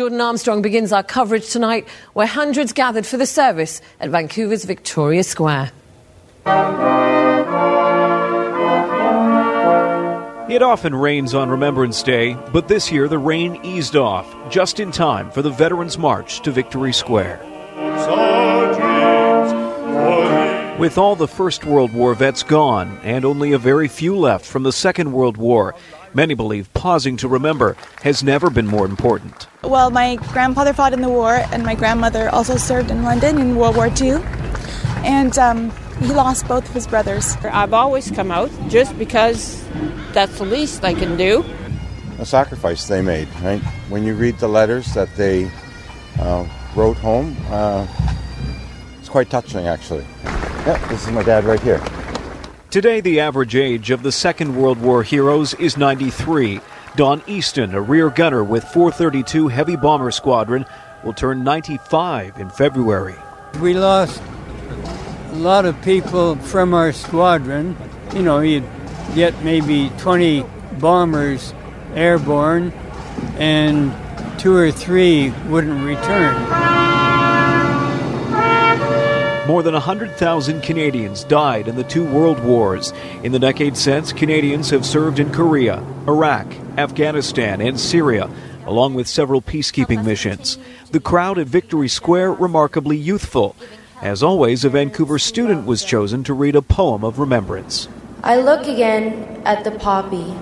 Jordan Armstrong begins our coverage tonight, where hundreds gathered for the service at Vancouver's Victory Square. It often rains on Remembrance Day, but this year the rain eased off just in time for the Veterans March to Victory Square. With all the First World War vets gone and only a very few left from the Second World War, many believe pausing to remember has never been more important. Well, my grandfather fought in the war, and my grandmother also served in London in World War II. And um, he lost both of his brothers. I've always come out just because that's the least I can do. A sacrifice they made, right? When you read the letters that they uh, wrote home, uh, it's quite touching, actually. Yeah, this is my dad right here. Today, the average age of the Second World War heroes is 93. Don Easton, a rear gunner with 432 Heavy Bomber Squadron, will turn 95 in February. We lost a lot of people from our squadron. You know, you'd get maybe 20 bombers airborne, and two or three wouldn't return. More than 100,000 Canadians died in the two world wars. In the decade since, Canadians have served in Korea, Iraq, Afghanistan, and Syria, along with several peacekeeping missions. The crowd at Victory Square remarkably youthful. As always, a Vancouver student was chosen to read a poem of remembrance. I look again at the poppy,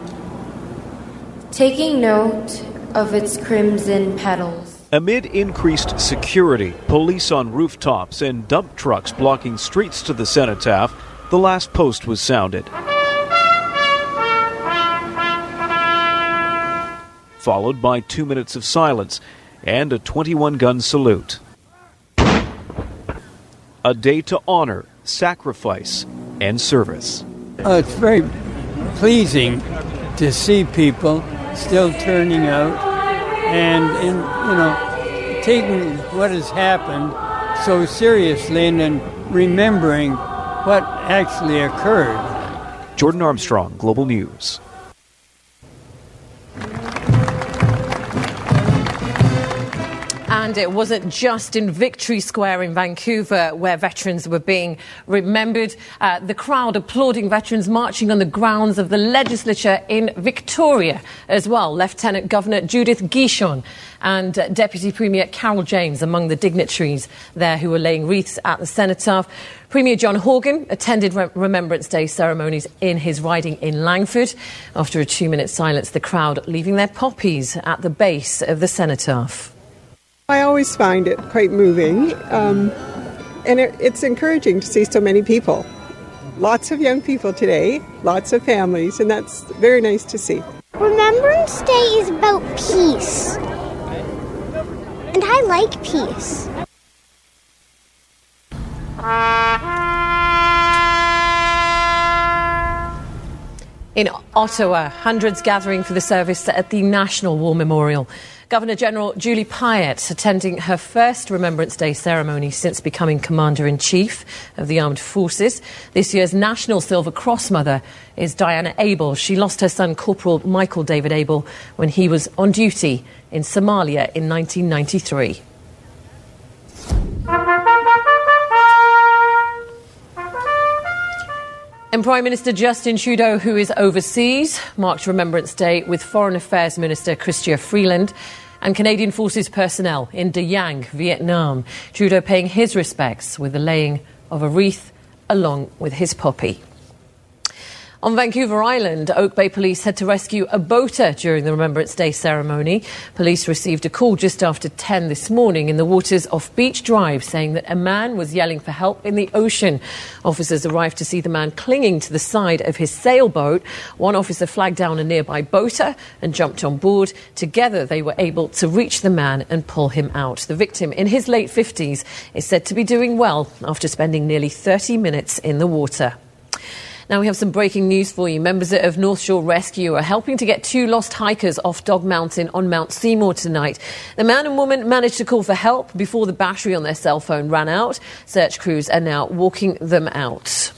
taking note of its crimson petals. Amid increased security, police on rooftops, and dump trucks blocking streets to the cenotaph, the last post was sounded. Followed by two minutes of silence and a 21 gun salute. A day to honor, sacrifice, and service. Uh, it's very pleasing to see people still turning out and in you know taking what has happened so seriously and then remembering what actually occurred. Jordan Armstrong, Global News. And it wasn't just in Victory Square in Vancouver where veterans were being remembered. Uh, the crowd applauding veterans marching on the grounds of the legislature in Victoria as well. Lieutenant Governor Judith Guichon and uh, Deputy Premier Carol James among the dignitaries there who were laying wreaths at the cenotaph. Premier John Horgan attended Re- Remembrance Day ceremonies in his riding in Langford. After a two minute silence, the crowd leaving their poppies at the base of the cenotaph. I always find it quite moving, um, and it, it's encouraging to see so many people. Lots of young people today, lots of families, and that's very nice to see. Remembrance Day is about peace, and I like peace. In Ottawa, hundreds gathering for the service at the National War Memorial. Governor General Julie Payette attending her first Remembrance Day ceremony since becoming Commander in Chief of the Armed Forces. This year's National Silver Cross mother is Diana Abel. She lost her son, Corporal Michael David Abel, when he was on duty in Somalia in 1993. And Prime Minister Justin Trudeau, who is overseas, marked Remembrance Day with Foreign Affairs Minister Chrystia Freeland and Canadian Forces personnel in Da Nang, Vietnam. Trudeau paying his respects with the laying of a wreath along with his poppy. On Vancouver Island, Oak Bay police had to rescue a boater during the Remembrance Day ceremony. Police received a call just after 10 this morning in the waters off Beach Drive saying that a man was yelling for help in the ocean. Officers arrived to see the man clinging to the side of his sailboat. One officer flagged down a nearby boater and jumped on board. Together, they were able to reach the man and pull him out. The victim, in his late 50s, is said to be doing well after spending nearly 30 minutes in the water. Now we have some breaking news for you. Members of North Shore Rescue are helping to get two lost hikers off Dog Mountain on Mount Seymour tonight. The man and woman managed to call for help before the battery on their cell phone ran out. Search crews are now walking them out.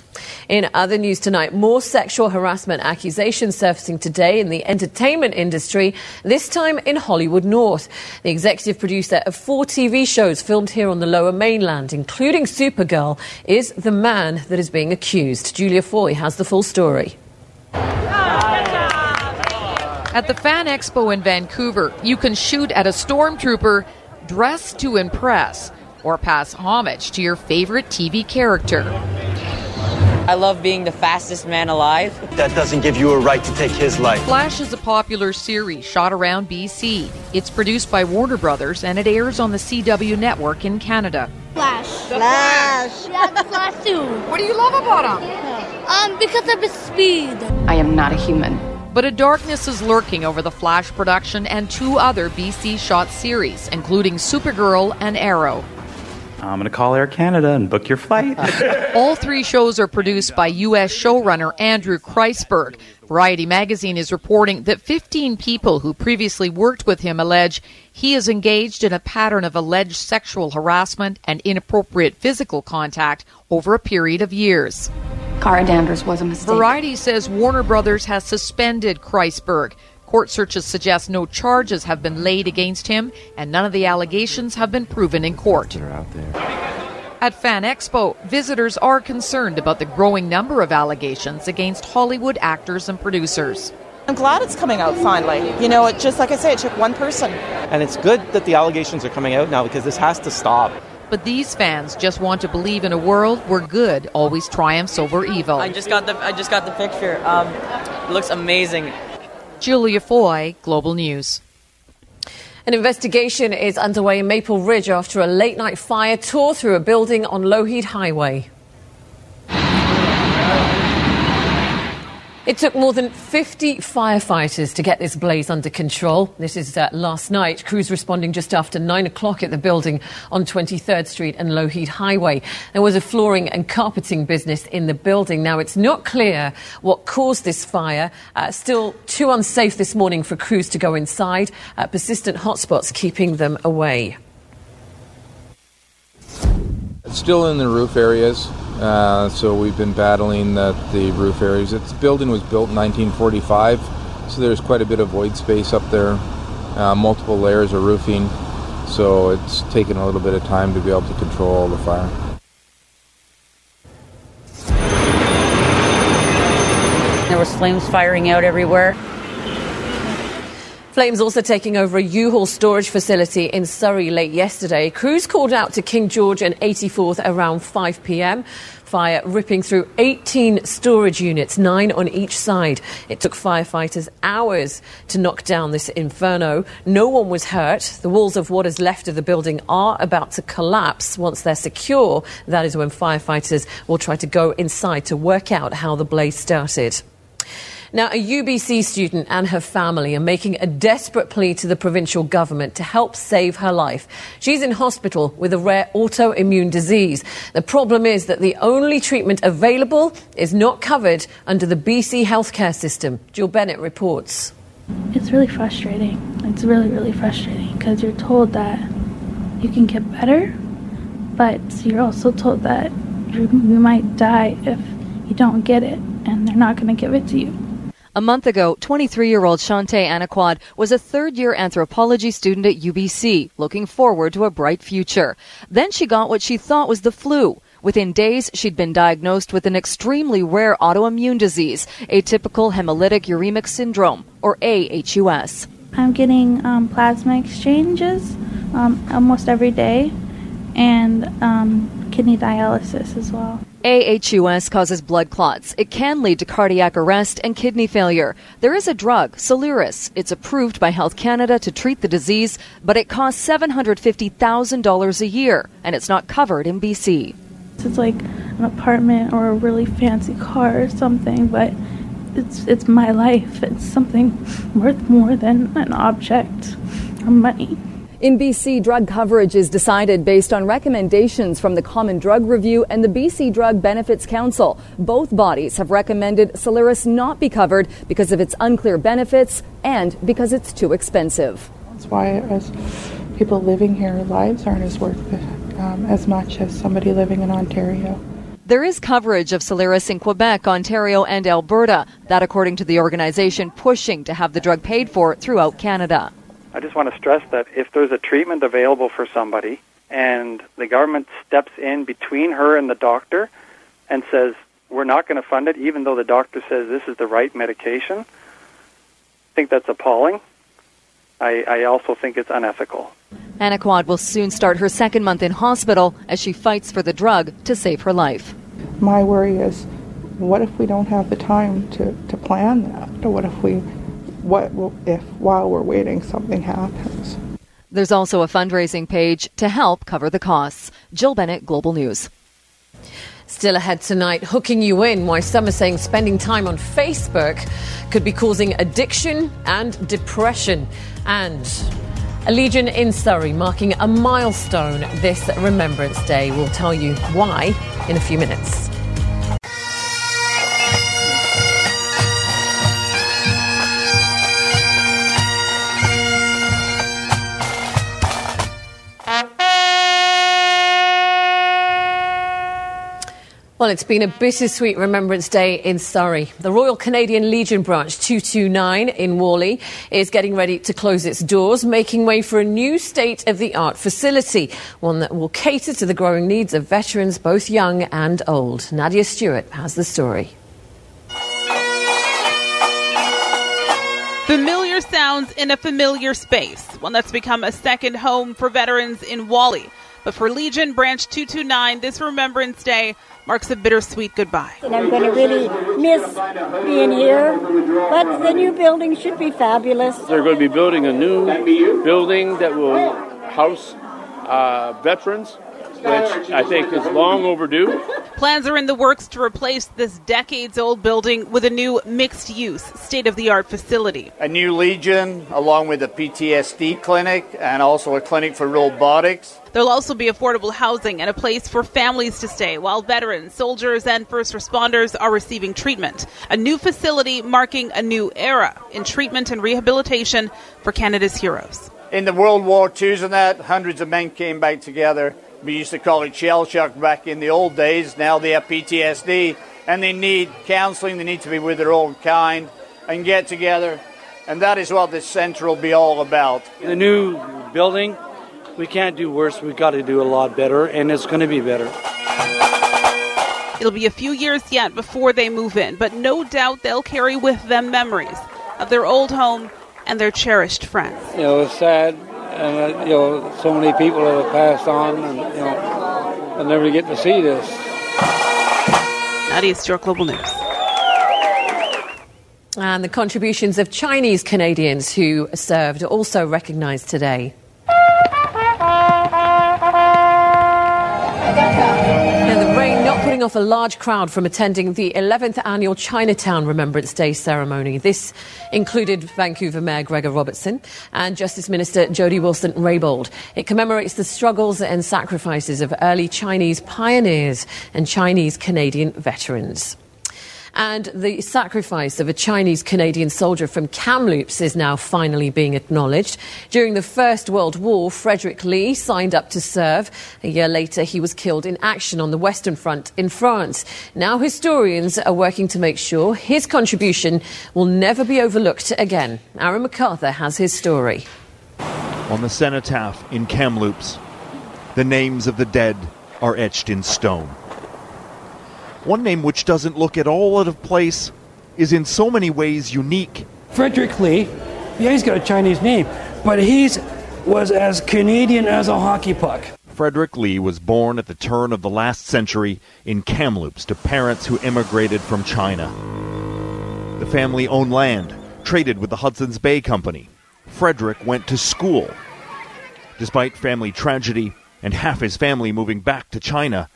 In other news tonight, more sexual harassment accusations surfacing today in the entertainment industry, this time in Hollywood North. The executive producer of four TV shows filmed here on the lower mainland, including Supergirl, is the man that is being accused. Julia Foy has the full story. At the Fan Expo in Vancouver, you can shoot at a stormtrooper dressed to impress or pass homage to your favorite TV character. I love being the fastest man alive. That doesn't give you a right to take his life. Flash is a popular series shot around BC. It's produced by Warner Brothers and it airs on the CW network in Canada. Flash. Flash. Yeah, the Flash too. What do you love about him? Um, because of his speed. I am not a human. But a darkness is lurking over the Flash production and two other BC shot series, including Supergirl and Arrow. I'm going to call Air Canada and book your flight. All three shows are produced by U.S. showrunner Andrew Kreisberg. Variety magazine is reporting that 15 people who previously worked with him allege he is engaged in a pattern of alleged sexual harassment and inappropriate physical contact over a period of years. Kara Danvers was a mistake. Variety says Warner Brothers has suspended Kreisberg. Court searches suggest no charges have been laid against him, and none of the allegations have been proven in court. At Fan Expo, visitors are concerned about the growing number of allegations against Hollywood actors and producers. I'm glad it's coming out finally. You know, it just like I say, it took one person. And it's good that the allegations are coming out now because this has to stop. But these fans just want to believe in a world where good always triumphs over evil. I just got the I just got the picture. Um, it looks amazing. Julia Foy, Global News. An investigation is underway in Maple Ridge after a late night fire tore through a building on Lougheed Highway. It took more than 50 firefighters to get this blaze under control. This is uh, last night. Crews responding just after 9 o'clock at the building on 23rd Street and Lougheed Highway. There was a flooring and carpeting business in the building. Now, it's not clear what caused this fire. Uh, still too unsafe this morning for crews to go inside. Uh, persistent hotspots keeping them away. It's still in the roof areas. Uh, so we've been battling the, the roof areas. Its building was built in 1945, so there's quite a bit of void space up there, uh, multiple layers of roofing. So it's taken a little bit of time to be able to control the fire. There was flames firing out everywhere. Flames also taking over a U-Haul storage facility in Surrey late yesterday. Crews called out to King George and 84th around 5 p.m. Fire ripping through 18 storage units, nine on each side. It took firefighters hours to knock down this inferno. No one was hurt. The walls of what is left of the building are about to collapse. Once they're secure, that is when firefighters will try to go inside to work out how the blaze started. Now, a UBC student and her family are making a desperate plea to the provincial government to help save her life. She's in hospital with a rare autoimmune disease. The problem is that the only treatment available is not covered under the BC healthcare system. Jill Bennett reports. It's really frustrating. It's really, really frustrating because you're told that you can get better, but you're also told that you might die if you don't get it, and they're not going to give it to you. A month ago, 23 year old Shantae Anaquad was a third year anthropology student at UBC, looking forward to a bright future. Then she got what she thought was the flu. Within days, she'd been diagnosed with an extremely rare autoimmune disease, atypical hemolytic uremic syndrome, or AHUS. I'm getting um, plasma exchanges um, almost every day and um, kidney dialysis as well. AHUS causes blood clots. It can lead to cardiac arrest and kidney failure. There is a drug, Soliris. It's approved by Health Canada to treat the disease, but it costs $750,000 a year, and it's not covered in BC. It's like an apartment or a really fancy car or something, but it's it's my life. It's something worth more than an object or money. In BC, drug coverage is decided based on recommendations from the Common Drug Review and the BC Drug Benefits Council. Both bodies have recommended Soliris not be covered because of its unclear benefits and because it's too expensive. That's why, as people living here, lives aren't as worth um, as much as somebody living in Ontario. There is coverage of Soliris in Quebec, Ontario, and Alberta. That, according to the organization, pushing to have the drug paid for throughout Canada. I just want to stress that if there's a treatment available for somebody and the government steps in between her and the doctor and says, we're not going to fund it, even though the doctor says this is the right medication, I think that's appalling. I, I also think it's unethical. Anaquad will soon start her second month in hospital as she fights for the drug to save her life. My worry is what if we don't have the time to, to plan that? Or what if we, what if while we're waiting something happens? There's also a fundraising page to help cover the costs. Jill Bennett, Global News. Still ahead tonight, hooking you in why some are saying spending time on Facebook could be causing addiction and depression. And a Legion in Surrey marking a milestone this Remembrance Day. We'll tell you why in a few minutes. Well, it's been a bittersweet Remembrance Day in Surrey. The Royal Canadian Legion Branch 229 in Whalley is getting ready to close its doors, making way for a new state of the art facility, one that will cater to the growing needs of veterans, both young and old. Nadia Stewart has the story. Familiar sounds in a familiar space, one that's become a second home for veterans in Whalley. But for Legion Branch 229, this Remembrance Day marks a bittersweet goodbye. And I'm going to really miss being here, but the new building should be fabulous. They're going to be building a new building that will house uh, veterans, which I think is long overdue. Plans are in the works to replace this decades old building with a new mixed use, state of the art facility. A new Legion, along with a PTSD clinic and also a clinic for robotics. There'll also be affordable housing and a place for families to stay while veterans, soldiers, and first responders are receiving treatment. A new facility marking a new era in treatment and rehabilitation for Canada's heroes. In the World War IIs and that, hundreds of men came back together. We used to call it shell shock back in the old days. Now they have PTSD and they need counseling. They need to be with their own kind and get together. And that is what this center will be all about. The new building, we can't do worse. We've got to do a lot better, and it's going to be better. It'll be a few years yet before they move in, but no doubt they'll carry with them memories of their old home and their cherished friends. You know, it's sad, and uh, you know, so many people that have passed on, and you know, I'll never get to see this. Nadia Stewart, Global News. And the contributions of Chinese Canadians who served are also recognised today. Off a large crowd from attending the 11th annual Chinatown Remembrance Day ceremony. This included Vancouver Mayor Gregor Robertson and Justice Minister Jody Wilson Raybould. It commemorates the struggles and sacrifices of early Chinese pioneers and Chinese Canadian veterans. And the sacrifice of a Chinese Canadian soldier from Kamloops is now finally being acknowledged. During the First World War, Frederick Lee signed up to serve. A year later, he was killed in action on the Western Front in France. Now, historians are working to make sure his contribution will never be overlooked again. Aaron MacArthur has his story. On the cenotaph in Kamloops, the names of the dead are etched in stone. One name which doesn't look at all out of place is in so many ways unique. Frederick Lee, yeah, he's got a Chinese name, but he's was as Canadian as a hockey puck. Frederick Lee was born at the turn of the last century in Kamloops to parents who immigrated from China. The family owned land, traded with the Hudson's Bay Company. Frederick went to school. Despite family tragedy and half his family moving back to China,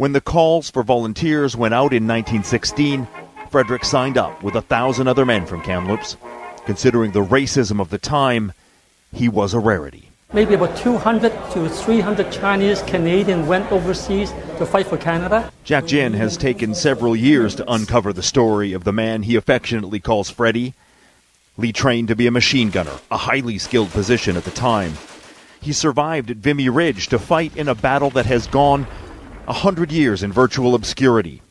when the calls for volunteers went out in 1916, Frederick signed up with a thousand other men from Kamloops. Considering the racism of the time, he was a rarity. Maybe about 200 to 300 Chinese Canadians went overseas to fight for Canada. Jack Jin has taken several years to uncover the story of the man he affectionately calls Freddie. Lee trained to be a machine gunner, a highly skilled position at the time. He survived at Vimy Ridge to fight in a battle that has gone A hundred years in virtual obscurity.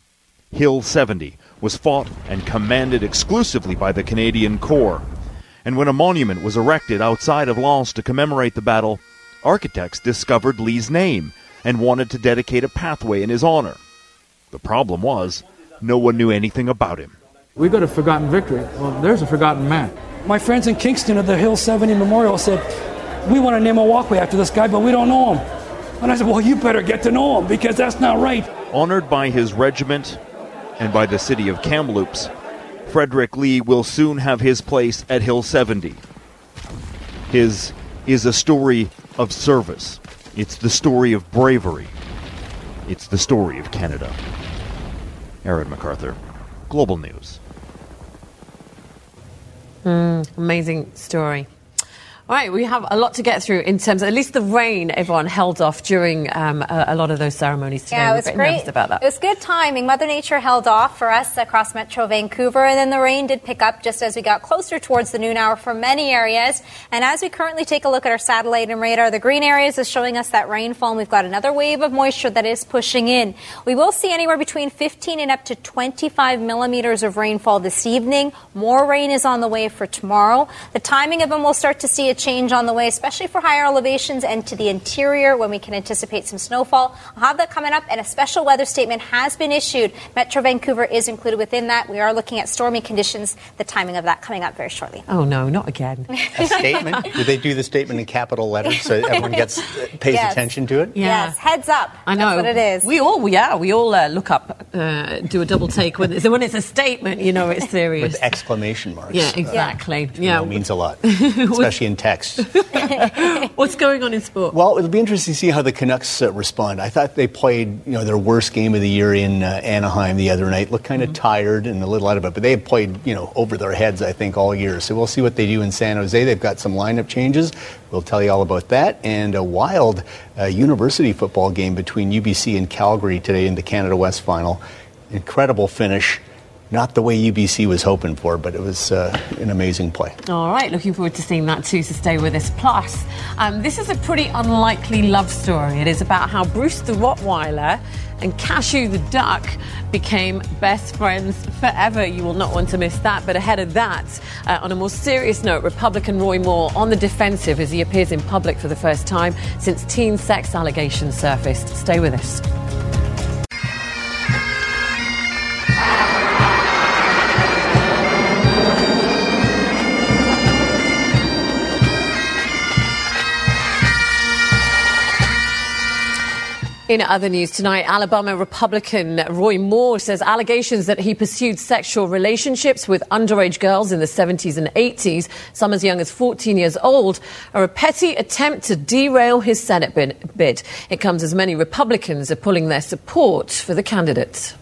Hill 70 was fought and commanded exclusively by the Canadian Corps. And when a monument was erected outside of Lens to commemorate the battle, architects discovered Lee's name and wanted to dedicate a pathway in his honor. The problem was, no one knew anything about him. We got a forgotten victory. Well, there's a forgotten man. My friends in Kingston at the Hill 70 Memorial said, We want to name a walkway after this guy, but we don't know him. And I said, Well, you better get to know him because that's not right. Honored by his regiment and by the city of Kamloops, Frederick Lee will soon have his place at Hill 70. His is a story of service. It's the story of bravery. It's the story of Canada. Aaron MacArthur, Global News. Mm, amazing story. All right, we have a lot to get through in terms of at least the rain everyone held off during um, a, a, lot of those ceremonies today. Yeah, it was great. About that. It was good timing. Mother Nature held off for us across Metro Vancouver, and then the rain did pick up just as we got closer towards the noon hour for many areas. And as we currently take a look at our satellite and radar, the green areas is showing us that rainfall, and we've got another wave of moisture that is pushing in. We will see anywhere between 15 and up to 25 millimeters of rainfall this evening. More rain is on the way for tomorrow. The timing of them, we'll start to see a change on the way, especially for higher elevations and to the interior when we can anticipate some snowfall. I'll have that coming up, and a special weather statement has been issued. Metro Vancouver is included within that. We are looking at stormy conditions, the timing of that coming up very shortly. Oh, no, not again. a statement? Do they do the statement in capital letters so everyone gets pays yes. attention to it? Yeah. Yes, heads up. I know. That's what it is. We all, yeah, we all uh, look up, uh, do a double take when it's, when it's a statement, you know, it's serious. With exclamation marks. Yeah, exactly. Uh, yeah. You know, means a lot, especially in text. What's going on in sport? Well, it'll be interesting to see how the Canucks uh, respond. I thought they played, you know, their worst game of the year in uh, Anaheim the other night. Looked kind of mm-hmm. tired and a little out of it, but they have played, you know, over their heads, I think, all year. So we'll see what they do in San Jose. They've got some lineup changes. We'll tell you all about that and a wild uh, university football game between UBC and Calgary today in the Canada West final. Incredible finish not the way UBC was hoping for, but it was uh, an amazing play. All right, looking forward to seeing that too, so stay with us. Plus, um, this is a pretty unlikely love story. It is about how Bruce the Rottweiler and Cashew the Duck became best friends forever. You will not want to miss that. But ahead of that, uh, on a more serious note, Republican Roy Moore on the defensive as he appears in public for the first time since teen sex allegations surfaced. Stay with us. In other news tonight, Alabama Republican Roy Moore says allegations that he pursued sexual relationships with underage girls in the 70s and 80s, some as young as 14 years old, are a petty attempt to derail his Senate bid. It comes as many Republicans are pulling their support for the candidate.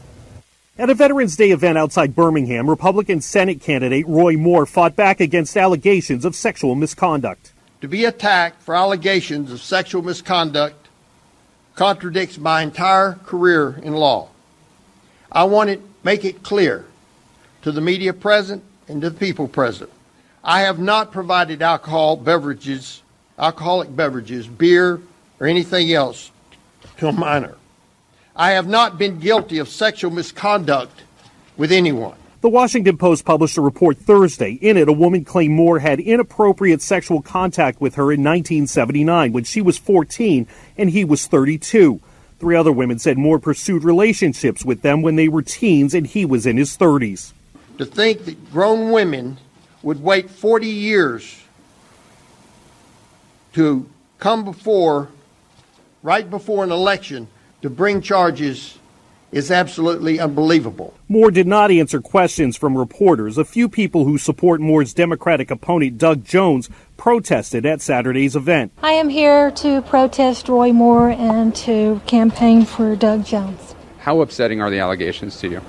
At a Veterans Day event outside Birmingham, Republican Senate candidate Roy Moore fought back against allegations of sexual misconduct. To be attacked for allegations of sexual misconduct contradicts my entire career in law. I want to make it clear to the media present and to the people present. I have not provided alcohol beverages, alcoholic beverages, beer, or anything else to a minor. I have not been guilty of sexual misconduct with anyone. The Washington Post published a report Thursday. In it, a woman claimed Moore had inappropriate sexual contact with her in 1979 when she was 14 and he was 32. Three other women said Moore pursued relationships with them when they were teens and he was in his 30s. To think that grown women would wait 40 years to come before, right before an election, to bring charges is absolutely unbelievable. Moore did not answer questions from reporters. A few people who support Moore's Democratic opponent, Doug Jones, protested at Saturday's event. I am here to protest Roy Moore and to campaign for Doug Jones. How upsetting are the allegations to you?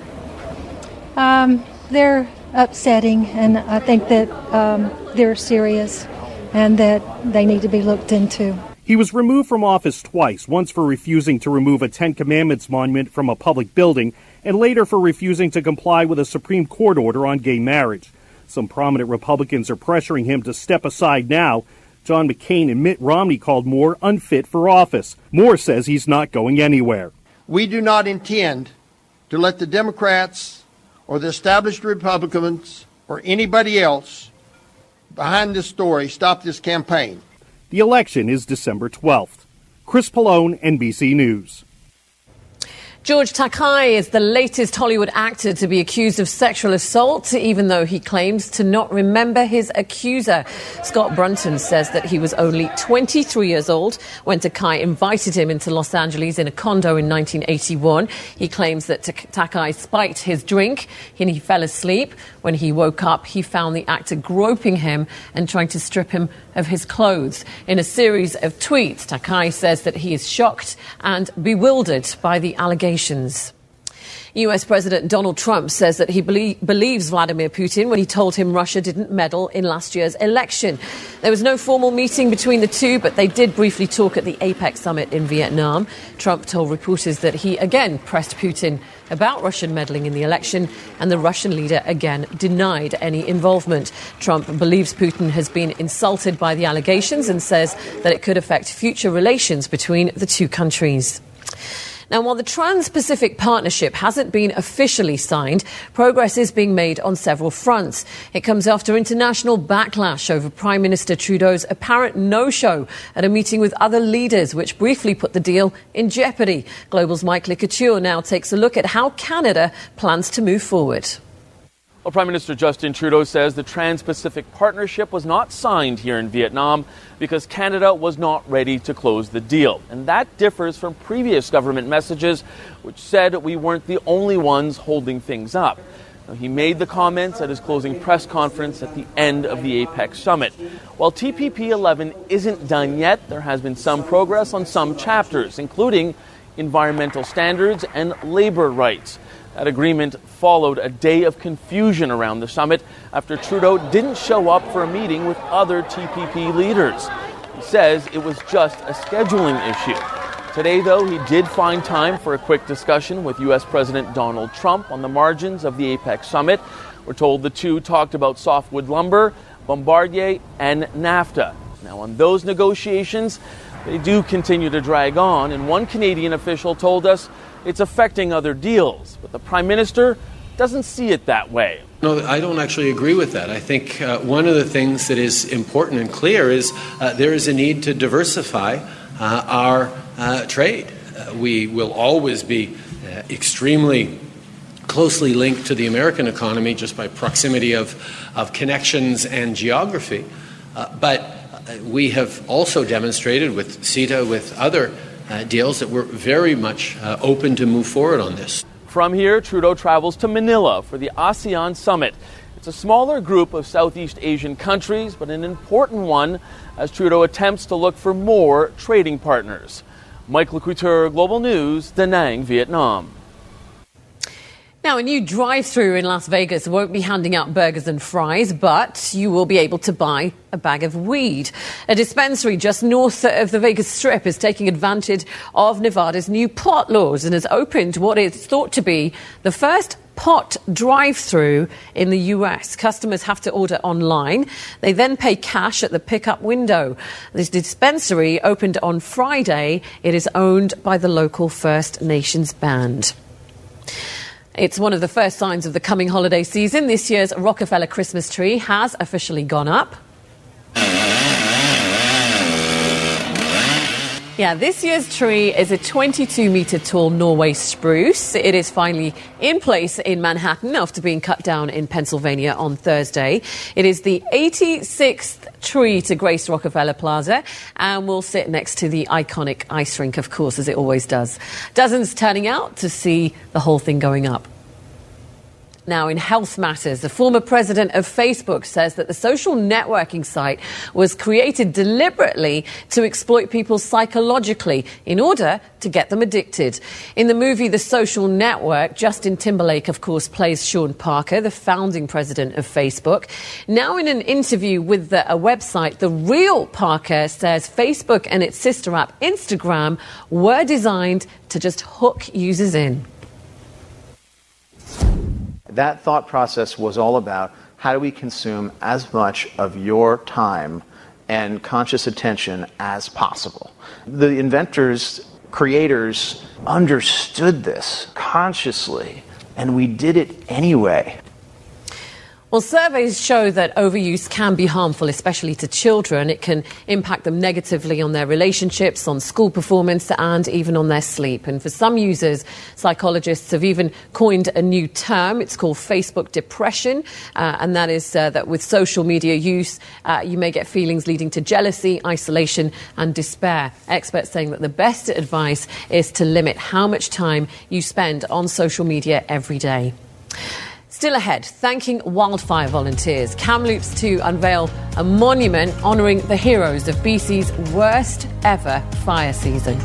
Um, they're upsetting, and I think that um, they're serious and that they need to be looked into. He was removed from office twice, once for refusing to remove a Ten Commandments monument from a public building, and later for refusing to comply with a Supreme Court order on gay marriage. Some prominent Republicans are pressuring him to step aside now. John McCain and Mitt Romney called Moore unfit for office. Moore says he's not going anywhere. We do not intend to let the Democrats or the established Republicans or anybody else behind this story stop this campaign. The election is December 12th. Chris Pollone, NBC News. George Takei is the latest Hollywood actor to be accused of sexual assault, even though he claims to not remember his accuser. Scott Brunton says that he was only 23 years old when Takei invited him into Los Angeles in a condo in 1981. He claims that Takei spiked his drink and he fell asleep. When he woke up, he found the actor groping him and trying to strip him of his clothes. In a series of tweets, Takei says that he is shocked and bewildered by the allegations. US President Donald Trump says that he belie- believes Vladimir Putin when he told him Russia didn't meddle in last year's election. There was no formal meeting between the two, but they did briefly talk at the APEC summit in Vietnam. Trump told reporters that he again pressed Putin about Russian meddling in the election, and the Russian leader again denied any involvement. Trump believes Putin has been insulted by the allegations and says that it could affect future relations between the two countries. Now, while the Trans Pacific Partnership hasn't been officially signed, progress is being made on several fronts. It comes after international backlash over Prime Minister Trudeau's apparent no show at a meeting with other leaders, which briefly put the deal in jeopardy. Global's Mike LeCouture now takes a look at how Canada plans to move forward. Well, Prime Minister Justin Trudeau says the Trans Pacific Partnership was not signed here in Vietnam because Canada was not ready to close the deal. And that differs from previous government messages, which said we weren't the only ones holding things up. He made the comments at his closing press conference at the end of the APEC summit. While TPP 11 isn't done yet, there has been some progress on some chapters, including environmental standards and labor rights. That agreement followed a day of confusion around the summit after Trudeau didn't show up for a meeting with other TPP leaders. He says it was just a scheduling issue. Today, though, he did find time for a quick discussion with U.S. President Donald Trump on the margins of the APEC summit. We're told the two talked about softwood lumber, Bombardier, and NAFTA. Now, on those negotiations, they do continue to drag on, and one Canadian official told us it's affecting other deals. But the Prime Minister doesn't see it that way. No, I don't actually agree with that. I think uh, one of the things that is important and clear is uh, there is a need to diversify uh, our uh, trade. Uh, we will always be uh, extremely closely linked to the American economy just by proximity of, of connections and geography. but we have also demonstrated with CETA, with other uh, deals that we're very much uh, open to move forward on this. From here, Trudeau travels to Manila for the ASEAN summit. It's a smaller group of Southeast Asian countries, but an important one as Trudeau attempts to look for more trading partners. Mike LeCouture, Global News, Da Nang, Vietnam. Now, a new drive through in Las Vegas won't be handing out burgers and fries, but you will be able to buy a bag of weed. A dispensary just north of the Vegas Strip is taking advantage of Nevada's new pot laws and has opened what is thought to be the first pot drive through in the US. Customers have to order online. They then pay cash at the pickup window. This dispensary opened on Friday. It is owned by the local First Nations band. It's one of the first signs of the coming holiday season. This year's Rockefeller Christmas tree has officially gone up. Yeah, this year's tree is a 22 metre tall Norway spruce. It is finally in place in Manhattan after being cut down in Pennsylvania on Thursday. It is the 86th tree to grace Rockefeller Plaza and will sit next to the iconic ice rink, of course, as it always does. Dozens turning out to see the whole thing going up. Now, in health matters, the former president of Facebook says that the social networking site was created deliberately to exploit people psychologically in order to get them addicted. In the movie The Social Network, Justin Timberlake, of course, plays Sean Parker, the founding president of Facebook. Now, in an interview with the, a website, the real Parker says Facebook and its sister app, Instagram, were designed to just hook users in that thought process was all about how do we consume as much of your time and conscious attention as possible. The inventors creators understood this consciously, and we did it anyway. Well, surveys show that overuse can be harmful, especially to children. It can impact them negatively on their relationships, on school performance, and even on their sleep. And for some users, psychologists have even coined a new term. It's called Facebook depression. Uh, and that is uh, that with social media use, uh, you may get feelings leading to jealousy, isolation, and despair. Experts saying that the best advice is to limit how much time you spend on social media every day. Still ahead, thanking wildfire volunteers. Kamloops to unveil a monument honouring the heroes of BC's worst ever fire season.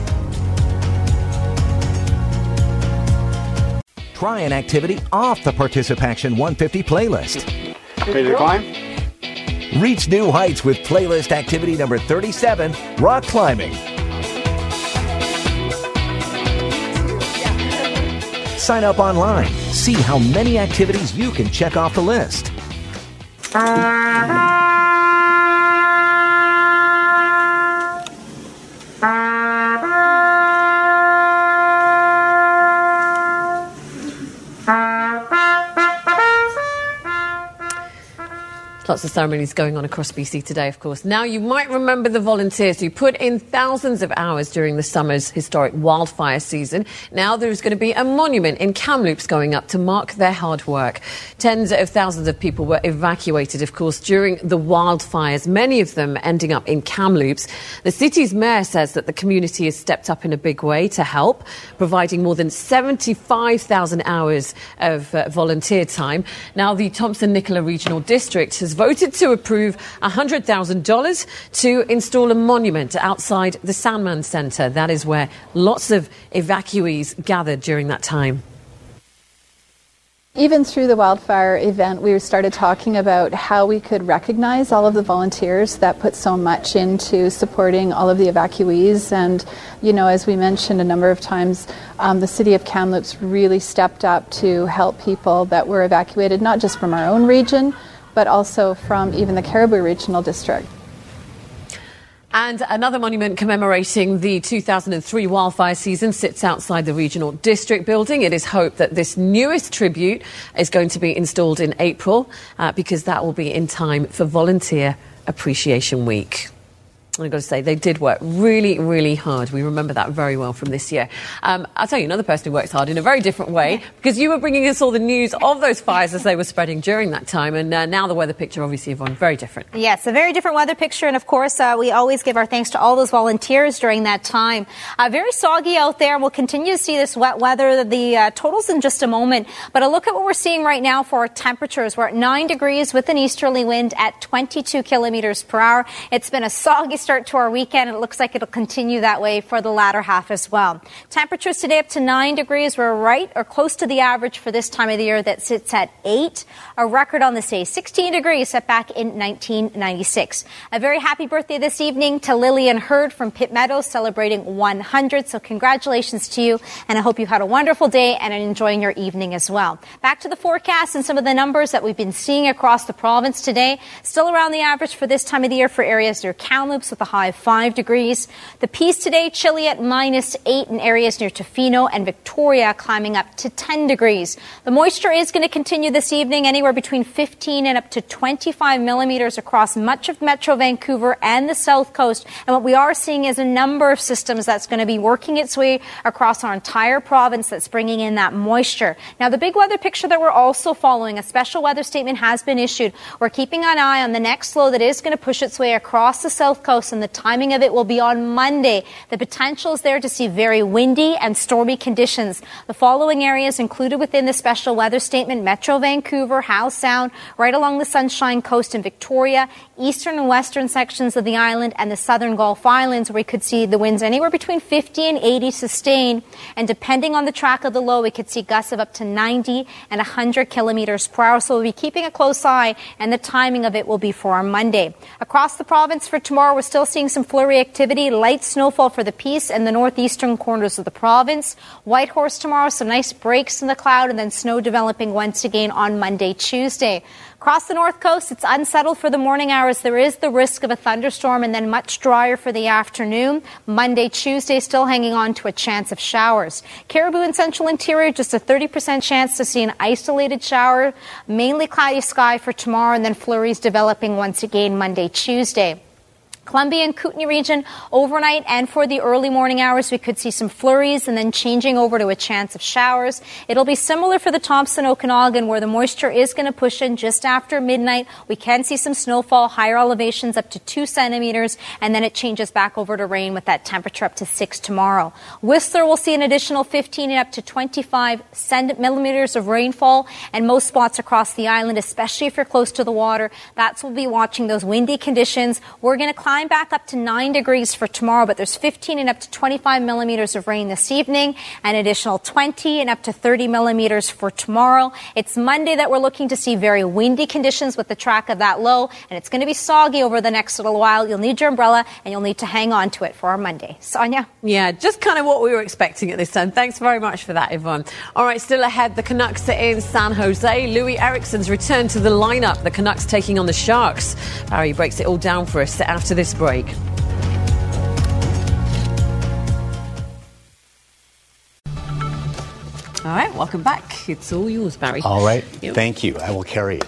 Try an activity off the Participation 150 playlist. Ready to climb? Reach new heights with playlist activity number 37, rock climbing. Sign up online. See how many activities you can check off the list. Uh-huh. Lots of ceremonies going on across BC today, of course. Now, you might remember the volunteers who put in thousands of hours during the summer's historic wildfire season. Now, there's going to be a monument in Kamloops going up to mark their hard work. Tens of thousands of people were evacuated, of course, during the wildfires, many of them ending up in Kamloops. The city's mayor says that the community has stepped up in a big way to help, providing more than 75,000 hours of uh, volunteer time. Now, the Thompson Nicola Regional District has voted to approve $100,000 to install a monument outside the Sandman Centre. That is where lots of evacuees gathered during that time. Even through the wildfire event, we started talking about how we could recognize all of the volunteers that put so much into supporting all of the evacuees. And, you know, as we mentioned a number of times, um, the city of Kamloops really stepped up to help people that were evacuated, not just from our own region, but also from even the Cariboo Regional District. And another monument commemorating the 2003 wildfire season sits outside the regional district building. It is hoped that this newest tribute is going to be installed in April uh, because that will be in time for Volunteer Appreciation Week. I've got to say, they did work really, really hard. We remember that very well from this year. Um, I'll tell you another person who works hard in a very different way because you were bringing us all the news of those fires as they were spreading during that time. And uh, now the weather picture, obviously, Yvonne, very different. Yes, a very different weather picture. And of course, uh, we always give our thanks to all those volunteers during that time. Uh, very soggy out there. We'll continue to see this wet weather. The uh, totals in just a moment. But a look at what we're seeing right now for our temperatures. We're at 9 degrees with an easterly wind at 22 kilometers per hour. It's been a soggy start to our weekend. It looks like it'll continue that way for the latter half as well. Temperatures today up to 9 degrees. We're right or close to the average for this time of the year that sits at 8. A record on this day, 16 degrees set back in 1996. A very happy birthday this evening to Lillian Hurd from Pitt Meadows celebrating 100. So congratulations to you. And I hope you had a wonderful day and enjoying your evening as well. Back to the forecast and some of the numbers that we've been seeing across the province today. Still around the average for this time of the year for areas near Kamloops with a high of 5 degrees. The Peace today chilly at minus 8 in areas near Tofino and Victoria climbing up to 10 degrees. The moisture is going to continue this evening anywhere between 15 and up to 25 millimeters across much of Metro Vancouver and the South Coast. And what we are seeing is a number of systems that's going to be working its way across our entire province that's bringing in that moisture. Now, the big weather picture that we're also following, a special weather statement has been issued. We're keeping an eye on the next low that is going to push its way across the South Coast and the timing of it will be on Monday. The potential is there to see very windy and stormy conditions. The following areas included within the special weather statement Metro Vancouver, Howe Sound, right along the Sunshine Coast in Victoria, eastern and western sections of the island, and the southern Gulf Islands, where we could see the winds anywhere between 50 and 80 sustained. And depending on the track of the low, we could see gusts of up to 90 and 100 kilometers per hour. So we'll be keeping a close eye, and the timing of it will be for Monday. Across the province for tomorrow, we're still seeing some flurry activity, light snowfall for the Peace and the northeastern corners of the province. Whitehorse tomorrow, some nice breaks in the cloud, and then snow developing once again on Monday, Tuesday. Across the north coast, it's unsettled for the morning hours. There is the risk of a thunderstorm and then much drier for the afternoon. Monday, Tuesday, still hanging on to a chance of showers. Cariboo and central interior, just a 30% chance to see an isolated shower. Mainly cloudy sky for tomorrow and then flurries developing once again Monday, Tuesday. Columbia and Kootenay region overnight and for the early morning hours, we could see some flurries and then changing over to a chance of showers. It'll be similar for the Thompson Okanagan where the moisture is going to push in just after midnight. We can see some snowfall, higher elevations up to two centimeters, and then it changes back over to rain with that temperature up to six tomorrow. Whistler will see an additional 15 and up to 25 millimeters of rainfall, and most spots across the island, especially if you're close to the water, that's we'll be watching those windy conditions. We're going to climb back up to 9 degrees for tomorrow, but there's 15 and up to 25 millimeters of rain this evening, an additional 20 and up to 30 millimeters for tomorrow. It's Monday that we're looking to see very windy conditions with the track of that low, and it's going to be soggy over the next little while. You'll need your umbrella, and you'll need to hang on to it for our Monday. Sonia? Yeah, just kind of what we were expecting at this time. Thanks very much for that, Yvonne. All right, still ahead, the Canucks are in San Jose. Loui Eriksson's return to the lineup. The Canucks taking on the Sharks. Barry breaks it all down for us after this this break. All right, welcome back. It's all yours, Barry. All right, yep. thank you. I will carry it.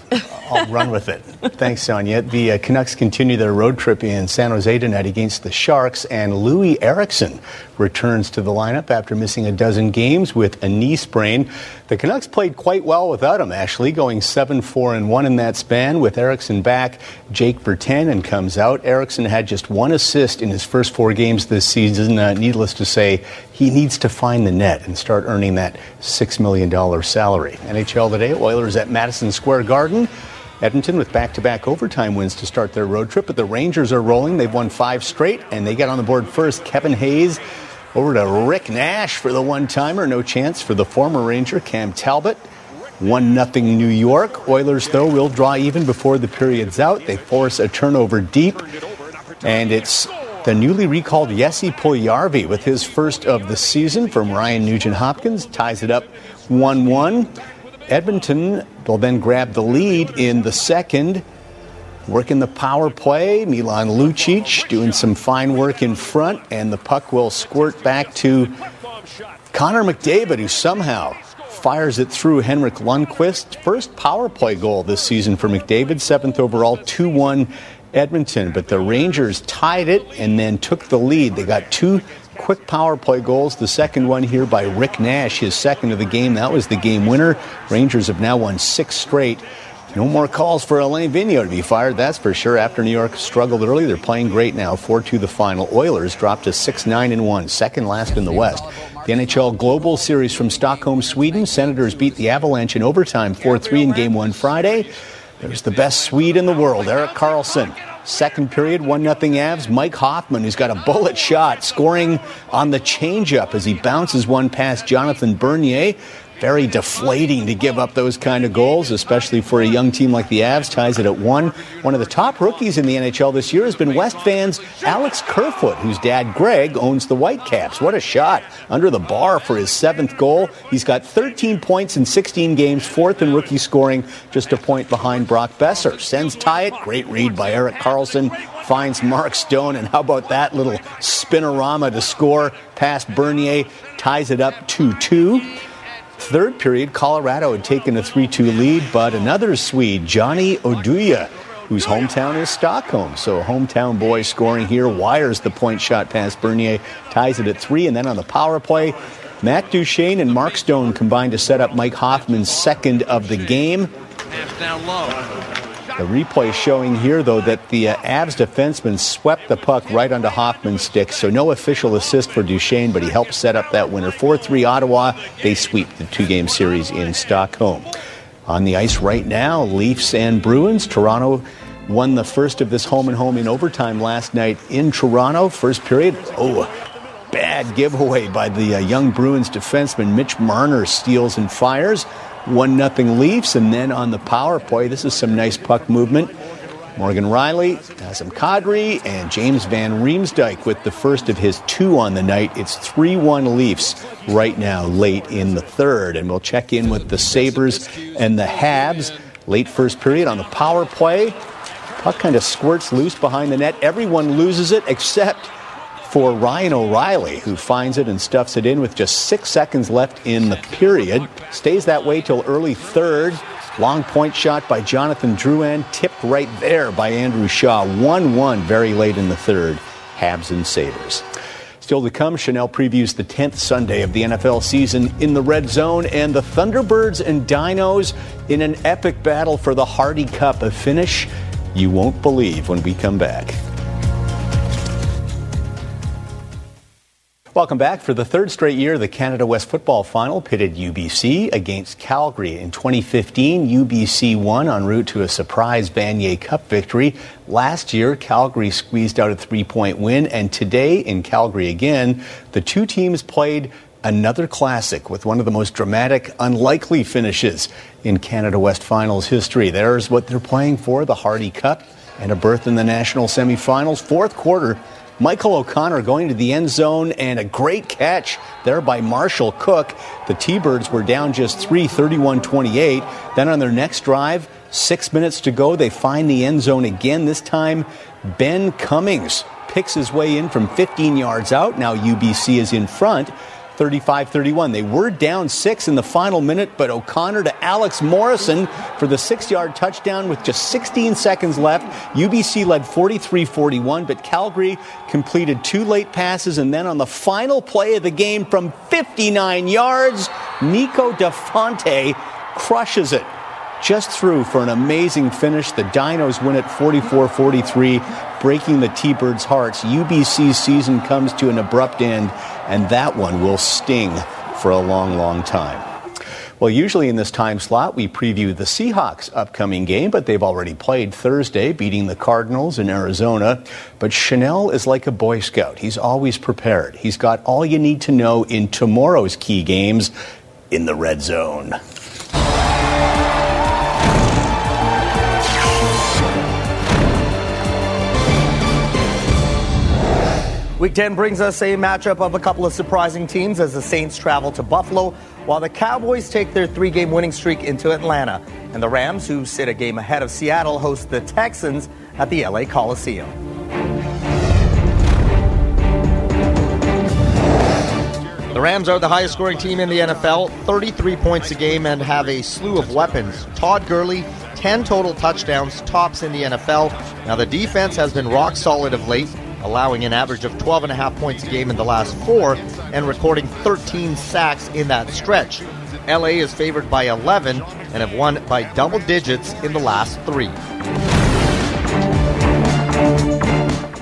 I'll run with it. Thanks, Sonia. The uh, Canucks continue their road trip in San Jose tonight against the Sharks, and Loui Eriksson returns to the lineup after missing a dozen games with a knee sprain. The Canucks played quite well without him, actually, going 7 4 and 1 in that span. With Eriksson back, Jake Virtanen comes out. Eriksson had just one assist in his first four games this season. Uh, needless to say, he needs to find the net and start earning that $6 million salary. NHL today, Oilers at Madison Square Garden. Edmonton with back to back overtime wins to start their road trip, but the Rangers are rolling. They've won five straight, and they get on the board first. Kevin Hayes over to Rick Nash for the one timer. No chance for the former Ranger, Cam Talbot. 1 0 New York. Oilers, though, will draw even before the period's out. They force a turnover deep. And it's the newly recalled Jesse Puljujarvi with his first of the season from Ryan Nugent Hopkins. Ties it up 1 1. Edmonton will then grab the lead in the second. Working the power play, Milan Lucic doing some fine work in front, and the puck will squirt back to Connor McDavid, who somehow fires it through Henrik Lundqvist. First power play goal this season for McDavid, seventh overall, 2 1 Edmonton. But the Rangers tied it and then took the lead. They got two quick power play goals. The second one here by Rick Nash, his second of the game. That was the game winner. Rangers have now won six straight. No more calls for Alain Vigneault to be fired, that's for sure. After New York struggled early, they're playing great now. 4 2 the final. Oilers dropped to 6 9 and 1, second last in the West. The NHL Global Series from Stockholm, Sweden. Senators beat the Avalanche in overtime 4 3 in game one Friday. There's the best Swede in the world, Erik Karlsson. Second period, 1 0 Avs. Mike Hoffman, who's got a bullet shot, scoring on the changeup as he bounces one past Jonathan Bernier very deflating to give up those kind of goals, especially for a young team like the Avs. Ties it at one. One of the top rookies in the NHL this year has been West fans Alex Kerfoot, whose dad Greg owns the Whitecaps. What a shot under the bar for his seventh goal. He's got 13 points in 16 games, fourth in rookie scoring, just a point behind Brock Boeser. Sens tie it. Great read by Erik Karlsson. Finds Mark Stone, and how about that little spinorama to score past Bernier? Ties it up 2 2. Third period, Colorado had taken a 3 2 lead, but another Swede, Johnny Oduya, whose hometown is Stockholm. So a hometown boy scoring here, wires the point shot past Bernier, ties it at three, and then on the power play, Matt Duchene and Mark Stone combined to set up Mike Hoffman's second of the game. down low. The replay showing here, though, that the uh, Avs defenseman swept the puck right onto Hoffman's stick, so no official assist for Duchene, but he helped set up that winner. 4 3 Ottawa. They sweep the two game series in Stockholm. On the ice right now, Leafs and Bruins. Toronto won the first of this home and home in overtime last night in Toronto. First period. Oh, bad giveaway by the uh, young Bruins defenseman. Mitch Marner steals and fires. 1 nothing Leafs. And then on the power play, this is some nice puck movement. Morgan Rielly, Nazem Kadri, and James Van Riemsdyk with the first of his two on the night. It's 3 1 Leafs right now, late in the third. And we'll check in with the Sabres and the Habs. Late first period on the power play. Puck kind of squirts loose behind the net. Everyone loses it except for Ryan O'Reilly, who finds it and stuffs it in with just six seconds left in the period. Stays that way till early third. Long point shot by Jonathan Drouin, tipped right there by Andrew Shaw. 1 1 very late in the third. Habs and Sabres. Still to come, Chanel previews the 10th Sunday of the NFL season in the red zone and the Thunderbirds and Dinos in an epic battle for the Hardy Cup, a finish you won't believe when we come back. Welcome back. For the third straight year, the Canada West Football Final pitted UBC against Calgary. In 2015, UBC won en route to a surprise Vanier Cup victory. Last year, Calgary squeezed out a three point win, and today in Calgary again, the two teams played another classic with one of the most dramatic, unlikely finishes in Canada West Finals history. There's what they're playing for the Hardy Cup and a berth in the national semifinals. Fourth quarter, Michael O'Connor going to the end zone and a great catch there by Marshall Cook. The T Birds were down just 3, 31 28. Then on their next drive, six minutes to go, they find the end zone again. This time, Ben Cummings picks his way in from 15 yards out. Now UBC is in front. 35 31. They were down six in the final minute, but O'Connor to Alex Morrison for the six yard touchdown with just 16 seconds left. UBC led 43 41, but Calgary completed two late passes, and then on the final play of the game from 59 yards, Niko DiFonte crushes it just through for an amazing finish. The Dinos win it 44 43, breaking the T Birds' hearts. UBC's season comes to an abrupt end, and that one will sting for a long, long time. Well, usually in this time slot, we preview the Seahawks' upcoming game, but they've already played Thursday, beating the Cardinals in Arizona. But Chanel is like a Boy Scout. He's always prepared. He's got all you need to know in tomorrow's key games in the red zone. Week 10 brings us a matchup of a couple of surprising teams as the Saints travel to Buffalo, while the Cowboys take their three game winning streak into Atlanta. And the Rams, who sit a game ahead of Seattle, host the Texans at the LA Coliseum. The Rams are the highest scoring team in the NFL, 33 points a game, and have a slew of weapons. Todd Gurley, 10 total touchdowns, tops in the NFL. Now, the defense has been rock solid of late allowing an average of 12 and a half points a game in the last four and recording 13 sacks in that stretch. LA is favored by 11 and have won by double digits in the last three.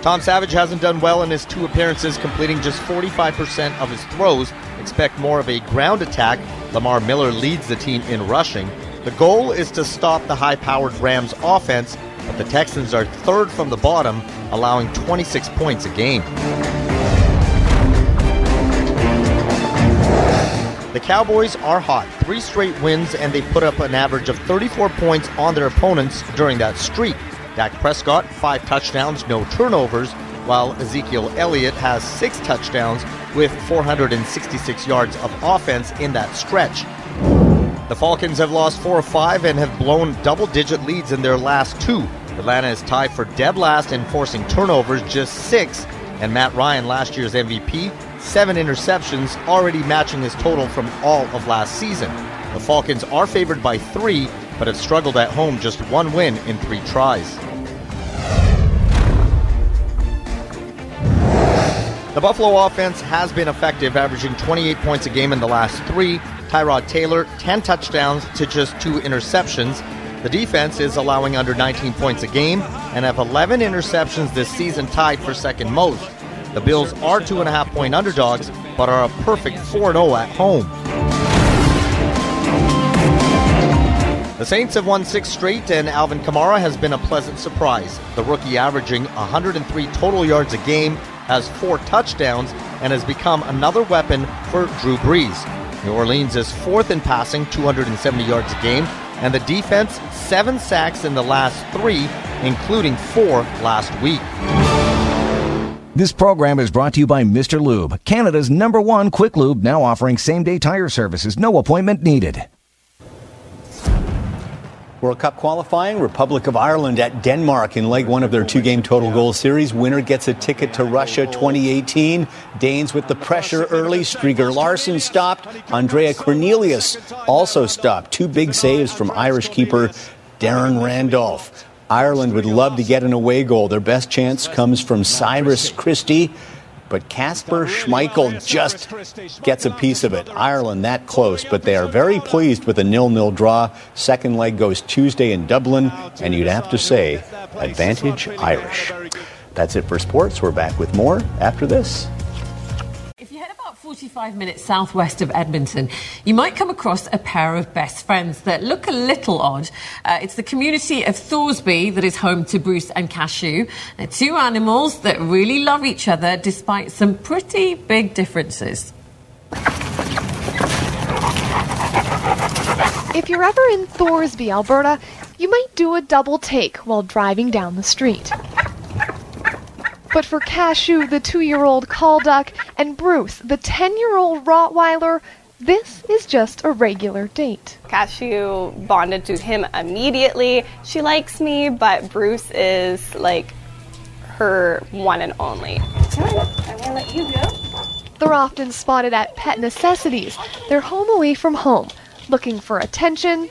Tom Savage hasn't done well in his two appearances, completing just 45% of his throws. Expect more of a ground attack. Lamar Miller leads the team in rushing. The goal is to stop the high powered Rams offense but the Texans are third from the bottom, allowing 26 points a game. The Cowboys are hot. Three straight wins, and they put up an average of 34 points on their opponents during that streak. Dak Prescott, five touchdowns, no turnovers, while Ezekiel Elliott has six touchdowns with 466 yards of offense in that stretch. The Falcons have lost four or five and have blown double digit leads in their last two. Atlanta is tied for dead last in forcing turnovers, just six. And Matt Ryan, last year's MVP, seven interceptions, already matching his total from all of last season. The Falcons are favored by three, but have struggled at home, just one win in three tries. The Buffalo offense has been effective, averaging 28 points a game in the last three. Tyrod Taylor, 10 touchdowns to just two interceptions. The defense is allowing under 19 points a game and have 11 interceptions this season, tied for second most. The Bills are two and a half point underdogs, but are a perfect 4 0 at home. The Saints have won six straight, and Alvin Kamara has been a pleasant surprise. The rookie averaging 103 total yards a game, has four touchdowns, and has become another weapon for Drew Brees. New Orleans is fourth in passing, 270 yards a game, And the defense, seven sacks in the last three, including four last week. This program is brought to you by Mr. Lube, Canada's number one quick lube, now offering same day tire services, no appointment needed. World Cup qualifying, Republic of Ireland at Denmark in leg one of their two game total goal series. Winner gets a ticket to Russia 2018. Danes with the pressure early. Stryger Larsen stopped. Andreas Cornelius also stopped. Two big saves from Irish keeper Darren Randolph. Ireland would love to get an away goal. Their best chance comes from Cyrus Christie but Kasper Schmeichel just gets a piece of it. Ireland that close, but they are very pleased with a nil-nil draw. Second leg goes Tuesday in Dublin, and you'd have to say, advantage Irish. That's it for sports. We're back with more after this. 45 minutes southwest of Edmonton, you might come across a pair of best friends that look a little odd. Uh, it's the community of Thoresby that is home to Bruce and Cashew. They're two animals that really love each other despite some pretty big differences. If you're ever in Thoresby, Alberta, you might do a double take while driving down the street. But for Cashew, the two year old call duck, and Bruce, the 10 year old Rottweiler, this is just a regular date. Cashew bonded to him immediately. She likes me, but Bruce is like her one and only. I'm gonna let you go. They're often spotted at Pet Necessities, their home away from home, looking for attention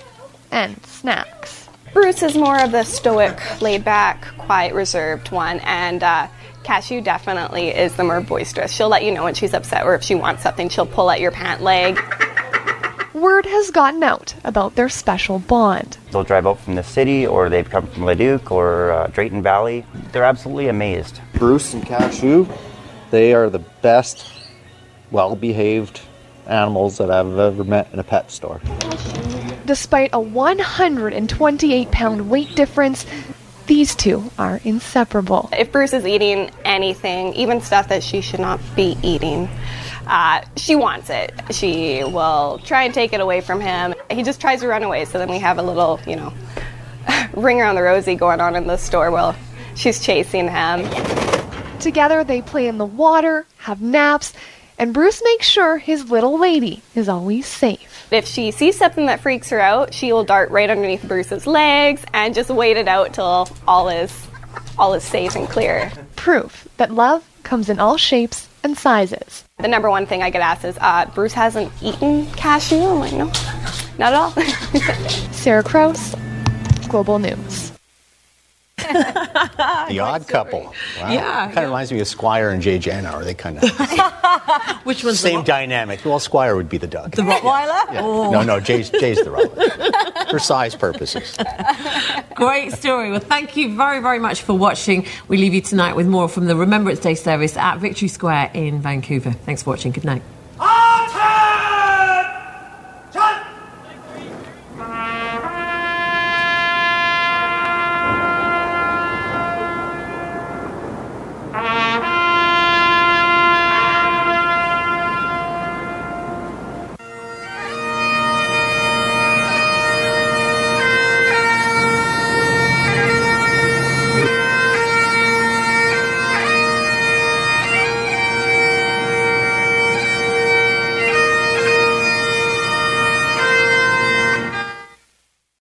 and snacks. Bruce is more of the stoic, laid back, quiet, reserved one, and uh, Cashew definitely is the more boisterous. She'll let you know when she's upset or if she wants something, she'll pull at your pant leg. Word has gotten out about their special bond. They'll drive out from the city or they've come from Leduc or uh, Drayton Valley. They're absolutely amazed. Bruce and Cashew, they are the best, well behaved animals that I've ever met in a pet store. Despite a 128 pound weight difference, these two are inseparable. If Bruce is eating anything, even stuff that she should not be eating, uh, she wants it. She will try and take it away from him. He just tries to run away, so then we have a little, you know, ring around the rosy going on in the store while she's chasing him. Together, they play in the water, have naps, and Bruce makes sure his little lady is always safe. If she sees something that freaks her out, she will dart right underneath Bruce's legs and just wait it out till all is all is safe and clear. Proof that love comes in all shapes and sizes. The number one thing I get asked is, uh, Bruce hasn't eaten cashew? I'm like, no, not at all. Sarah Kraus, Global News. the odd couple. Wow. Yeah. Kind of reminds me of Squire and Jay Janauer. They kind of Which one's same dynamic. Well, Squire would be the duck. The Rottweiler? Yeah. Oh. No, no, Jay's, Jay's the Rottweiler. For size purposes. Great story. Well, thank you very, very much for watching. We leave you tonight with more from the Remembrance Day service at Victory Square in Vancouver. Thanks for watching. Good night.